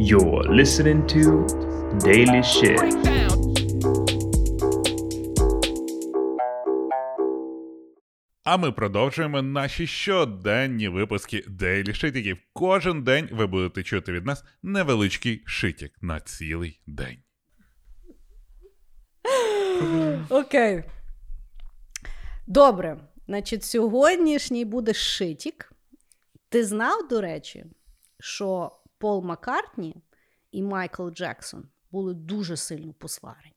You're listening to Daily Shit. А ми продовжуємо наші щоденні випуски Daily Шитіків. Кожен день ви будете чути від нас невеличкий шитік на цілий день. Окей. Добре. Значить, сьогоднішній буде шитік. Ти знав, до речі, що Пол Маккартні і Майкл Джексон були дуже сильно посварені.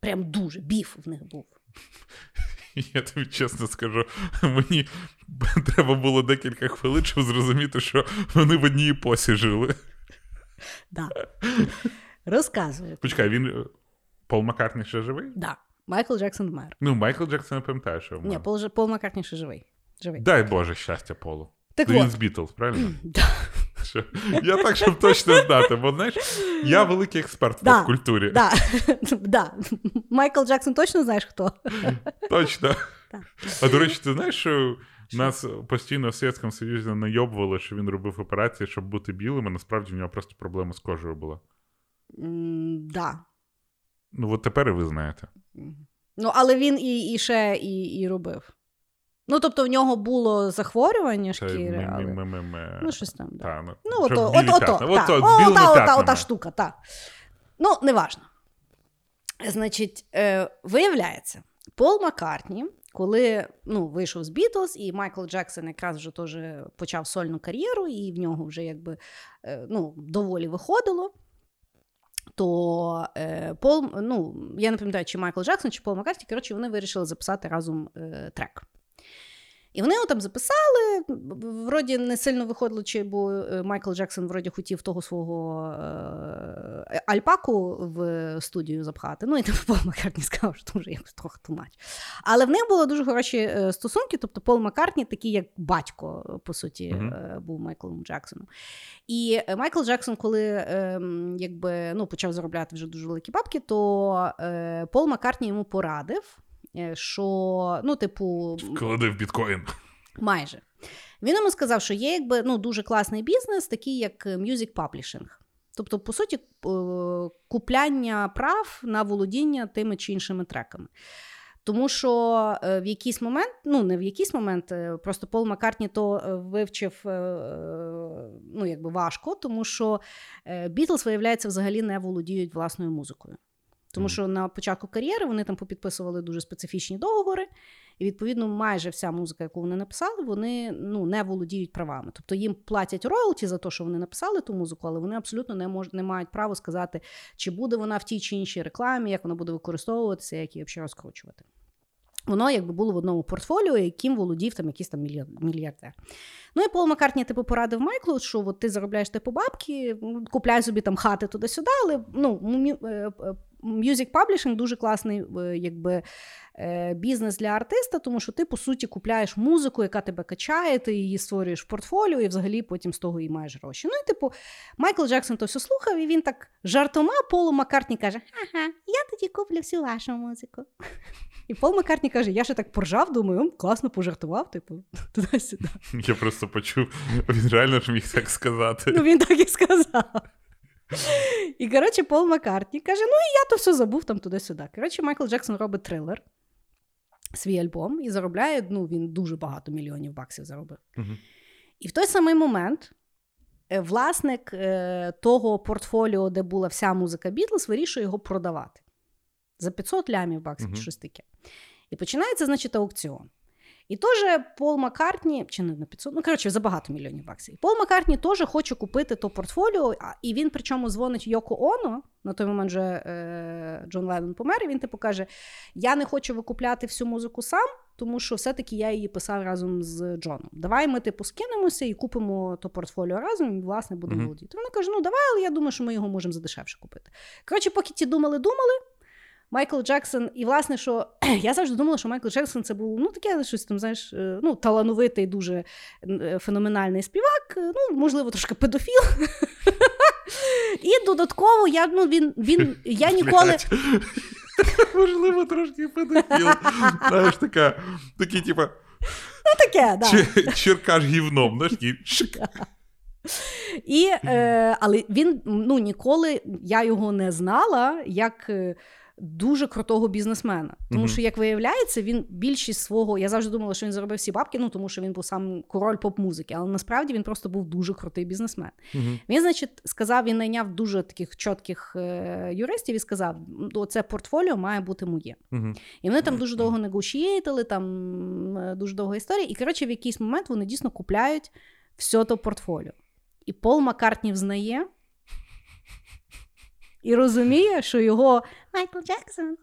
Прям дуже біф в них був. Я тобі чесно скажу, мені треба було декілька хвилин, щоб зрозуміти, що вони в одній епосі жили. Да. Розказую. Почекай, він. е, Пол Маккартні ще живий? Да. Майкл Джексон вмер. Ну, Майкл Джексон не пам'ятає, що Ні. Пол, Пол Маккартні ще живий. живий. Дай Боже щастя Полу. Так Він з Бітлз, правильно? Да. Що? Я так, щоб точно знати, бо знаєш, я великий експерт в Да. поп-культурі. Да. да. Майкл Джексон точно знаєш хто? Точно. А до речі, ти знаєш, що нас постійно в Совєтському Союзі найобували, що він робив операції, щоб бути білим, а насправді в нього просто проблема з кожею була. Да. Ну, от тепер і ви знаєте. Ну, але він і, і ще і, і робив. Ну, тобто, в нього було захворювання шкіри. але... ми, ми, ми, ми... Ну, щось там, да. Та, ну, Ну, ото, от, От, от, О, з та, ота, п'ятнами. ота штука, так. Ну, неважно. Значить, е, виявляється, Пол Маккартні, коли ну, вийшов з Бітлз, і Майкл Джексон якраз вже теж почав сольну кар'єру, і в нього вже якби е, ну, доволі виходило. То е, Пол, ну, я не пам'ятаю, чи Майкл Джексон, чи Пол Маккартні, коротше, вони вирішили записати разом е, трек. І вони його там записали. Вроді не сильно виходило, чи бо е, Майкл Джексон вроді хотів того свого е, альпаку в студію запхати. Ну і типу Пол Маккартні сказав, що там вже якось трохи тумач. Але в них були дуже хороші е, стосунки. Тобто Пол Маккартні такий, як батько, по суті, е, був Майклом Джексоном. І Майкл Джексон, коли е, якби, ну, почав заробляти вже дуже великі бабки, то е, Пол Маккартні йому порадив. Е, Що, ну, типу, Вклади в біткоін. Майже. Він йому сказав, що є якби ну, дуже класний бізнес, такий як е, music publishing. Тобто, по суті, е, купляння прав на володіння тими чи іншими треками. Тому що в якийсь момент, ну не в якийсь момент, просто Пол Маккартні то вивчив ну, якби важко, тому що Бітлз, виявляється, взагалі не володіють власною музикою. Тому що на початку кар'єри вони там попідписували дуже специфічні договори, і відповідно майже вся музика, яку вони написали, вони ну, не володіють правами. Тобто їм платять роялті за те, що вони написали ту музику, але вони абсолютно не мож, не мають права сказати, чи буде вона в тій чи іншій рекламі, як вона буде використовуватися, як її взагалі розкручувати. Воно якби було в одному портфоліо, яким володів там якийсь там мільярдер. Ну і Пол Маккартні типу порадив Майклу, що от ти заробляєш типу бабки, купляй собі там хати туди-сюди, але ну, е, е, music publishing дуже класний е, якби, е, бізнес для артиста, тому що ти, по суті, купляєш музику, яка тебе качає, ти її створюєш в портфоліо, і взагалі потім з того і маєш гроші. Ну і типу, Майкл Джексон то все слухав, і він так жартома Полу Маккартні каже: Ага, я тоді куплю всю вашу музику. І Пол Маккартні каже: я ще так поржав, думаю, класно пожартував, типу, туди-сюди. Я просто почув, він реально ж міг так сказати. Ну, він так і сказав. І коротше, Пол Маккартні каже: ну і я то все забув там туди-сюди. Коротше, Майкл Джексон робить трилер, свій альбом, і заробляє, ну, він дуже багато мільйонів баксів заробив. І в той самий момент е, власник е, того портфоліо, де була вся музика Бітлз, вирішує його продавати за 500 лямів баксів, Мгм. чи щось таке. І починається, значить, аукціон. І теж Пол Маккартні, чи не на 500, ну коротше, за багато мільйонів баксів. Пол Маккартні теж хоче купити то портфоліо, і він причому дзвонить Йоко Оно. На той момент вже е, Джон Леннон помер, і він типу каже: Я не хочу викупляти всю музику сам, тому що все-таки я її писав разом з Джоном. Давай ми типу скинемося і купимо то портфоліо разом, і власне будемо Мгм. володіти. Вона каже: ну давай, але я думаю, що ми його можемо задешевше купити. Коротше, поки ті думали, думали. Майкл Джексон, і власне, що я завжди думала, що Майкл Джексон це був ну таке щось там, знаєш, е, ну, талановитий, дуже е, феноменальний співак, е, ну, можливо, трошки педофіл. І додатково я ну він він я ніколи Можливо, трошки педофіл. Знаєш, така, такий, типа, ну таке, да. черкаш гівном, знаєш, шик. І, е, Але він ну, ніколи я його не знала як дуже крутого бізнесмена. Тому що, як виявляється, він більшість свого. Я завжди думала, що він заробив всі бабки, ну тому що він був сам король поп-музики, але насправді він просто був дуже крутий бізнесмен. Він, значить, сказав, він найняв дуже таких чітких е, юристів і сказав: оце портфоліо має бути моє. І вони там дуже довго негошієтили, там е, дуже довга історія. І коротше, в якийсь момент вони дійсно купляють все то портфоліо. І Пол Маккартні взнає і розуміє, що його Майкл Джексон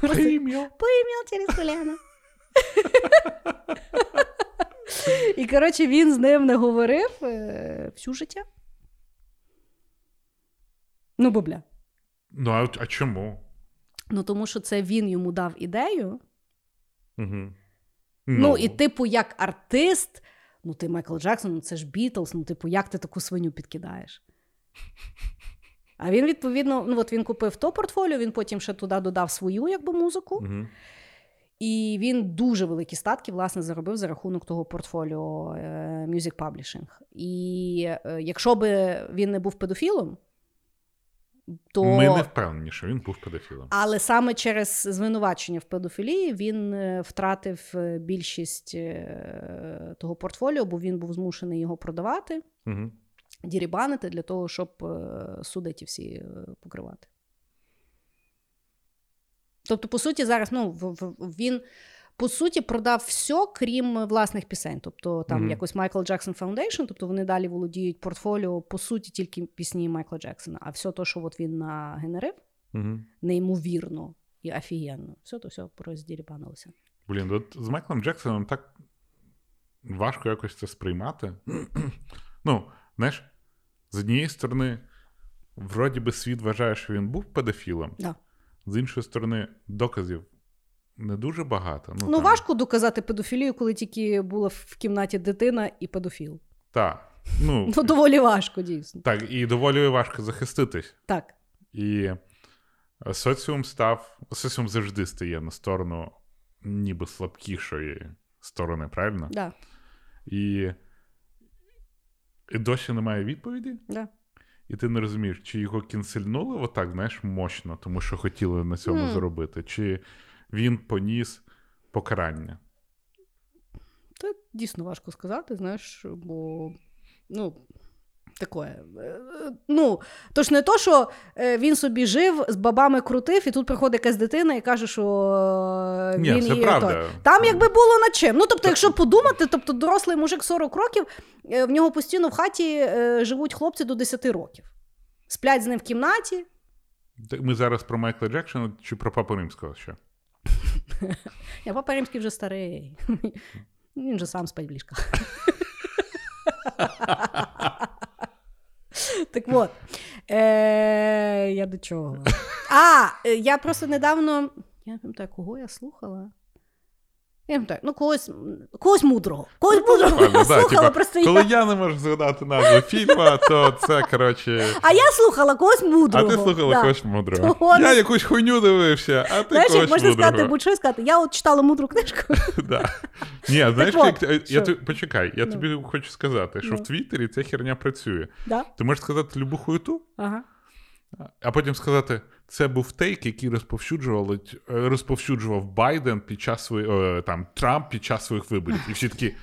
Прем'єр. поім'яв через коліно. І коротше, він з ним не говорив е, всю життя. Ну, бо бля. Ну, а, а чому? Ну, тому що це він йому дав ідею. Угу. Ну, і типу, як артист, ну ти Майкл Джексон, ну це ж Бітлз, ну, типу, як ти таку свиню підкидаєш? А він, відповідно, ну от він купив то портфоліо, він потім ще туди додав свою якби, музику. Угу. І він дуже великі статки власне заробив за рахунок того портфоліо е, Music Publishing. І е, якщо би він не був педофілом, то Ми не впевнені, що він був педофілом. але саме через звинувачення в педофілії він е, втратив більшість того портфоліо, бо він був змушений його продавати, Угу. Дірібанити для того, щоб е, суди ті всі е, покривати. Тобто, по суті, зараз ну, він по суті продав все, крім власних пісень. Тобто, там Мгм. якось Michael Jackson Foundation, тобто вони далі володіють портфоліо, по суті, тільки пісні Майкла Джексона. А все те, що от він нагенерив, Угу. неймовірно і офігенно. Все то все роздірібанилося. Блін, от з Майклом Джексоном так важко якось це сприймати. ну, знаєш, з однієї сторони, вроді би світ вважає, що він був педофілом, Да. з іншої сторони, доказів не дуже багато. Ну, Ну, там, важко доказати педофілію, коли тільки була в кімнаті дитина і педофіл. Так. Ну, Ну, доволі важко, дійсно. так, і доволі важко захиститись. Так. І е, соціум став, соціум завжди стає на сторону ніби слабкішої сторони, правильно? Да, І, і досі немає відповіді, да. і ти не розумієш, чи його кінсельнули отак, знаєш, мощно, тому що хотіли на цьому mm. заробити, чи він поніс покарання. Це дійсно важко сказати, знаєш, бо ну. Таке. Е, Ну, то ж не то, що е, він собі жив, з бабами крутив, і тут приходить якась дитина і каже, що е, Ні, він це її правда. той. Там якби було над чим. Ну, тобто, якщо подумати, тобто дорослий мужик 40 років, в нього постійно в хаті живуть хлопці до 10 років. Сплять з ним в кімнаті. Ми зараз про Майкла Джексона чи про Папу Римського ще? Я папа римський вже старий. Він же сам спать в ліжках. Так от. Е, я до чого? А, е, я просто недавно. Я не пам'ятаю, кого я слухала. Я пам'ятаю, ну когось, когось мудрого. Когось мудрого Нормально, я да, типа, просто Коли я. я не можу згадати назву фільму, то це, коротше. А я слухала когось А ти слухала да. когось мудрого. Того Я якусь хуйню дивився, а ти Знаєш, як когось можна сказати, будь-що сказати. Я от читала мудру книжку. Да. Ні, знаєш, як, я, тобі- почекай, я Ну. тобі хочу сказати, що Ну. в Твіттері ця херня працює. да? Ти можеш сказати любу хуйту, Ага. А потім сказати, це був тейк, який розповсюджували, е, розповсюджував Байден під час своїх е, там Трамп під час своїх виборів. І всі такі.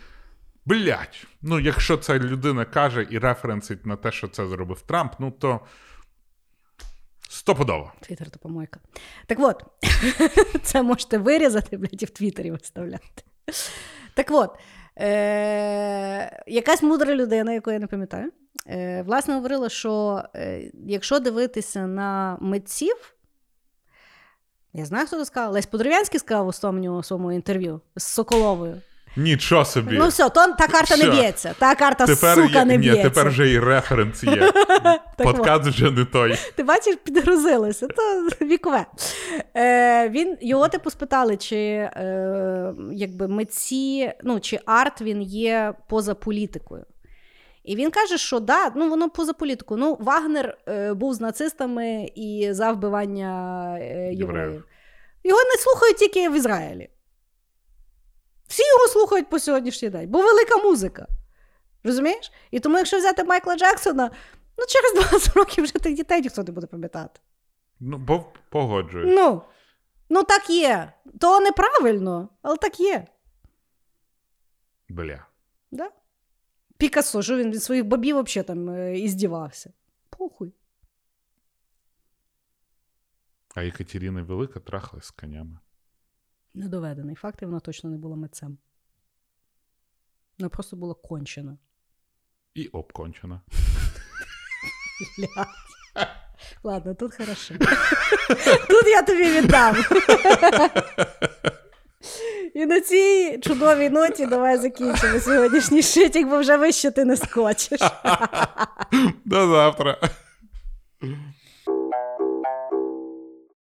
Блять, ну якщо ця людина каже і референсить на те, що це зробив Трамп, ну то стопудово. Твіттер то помойка. Так от, це можете вирізати, блядь, і в Твіттері виставляти. Так от, е- якась мудра людина, яку я не пам'ятаю, власне говорила, що е- якщо дивитися на митців, я знаю, хто це сказав, Лесь Подорів'янський сказав у своєму інтерв'ю з Соколовою. Нічого собі. Ну все, то, та карта не Все. б'ється. Та карта, тепер сука, є, не ні, тепер вже і референс є. Подкаст вже не той. Ти бачиш, підгрузилося, то вікове. Е, він, його типу спитали, чи е, якби митці, ну, чи арт він є поза політикою. І він каже, що да, ну воно поза політикою. Ну, Вагнер е, був з нацистами і за вбивання е, євреїв. Євреїв. Його не слухають тільки в Ізраїлі. Всі його слухають по сьогоднішній день, бо велика музика. Розумієш? І тому, якщо взяти Майкла Джексона, ну через 20 років вже тих дітей ніхто не буде пам'ятати. Ну, бо погоджуюсь. Ну, ну так є. То неправильно, але так є. Бля. Да? Пікассо, що він від своїх бабів взагалі там іздівався. Похуй. А Екатерина Велика трахалась з конями. Недоведений факт, і вона точно не була митцем. Вона просто була кончена. І обкончена. Ладно, тут хорошо. Тут я тобі віддам. І на цій чудовій ноті давай закінчимо сьогоднішній шитік, бо вже вище ти не скочиш. До завтра.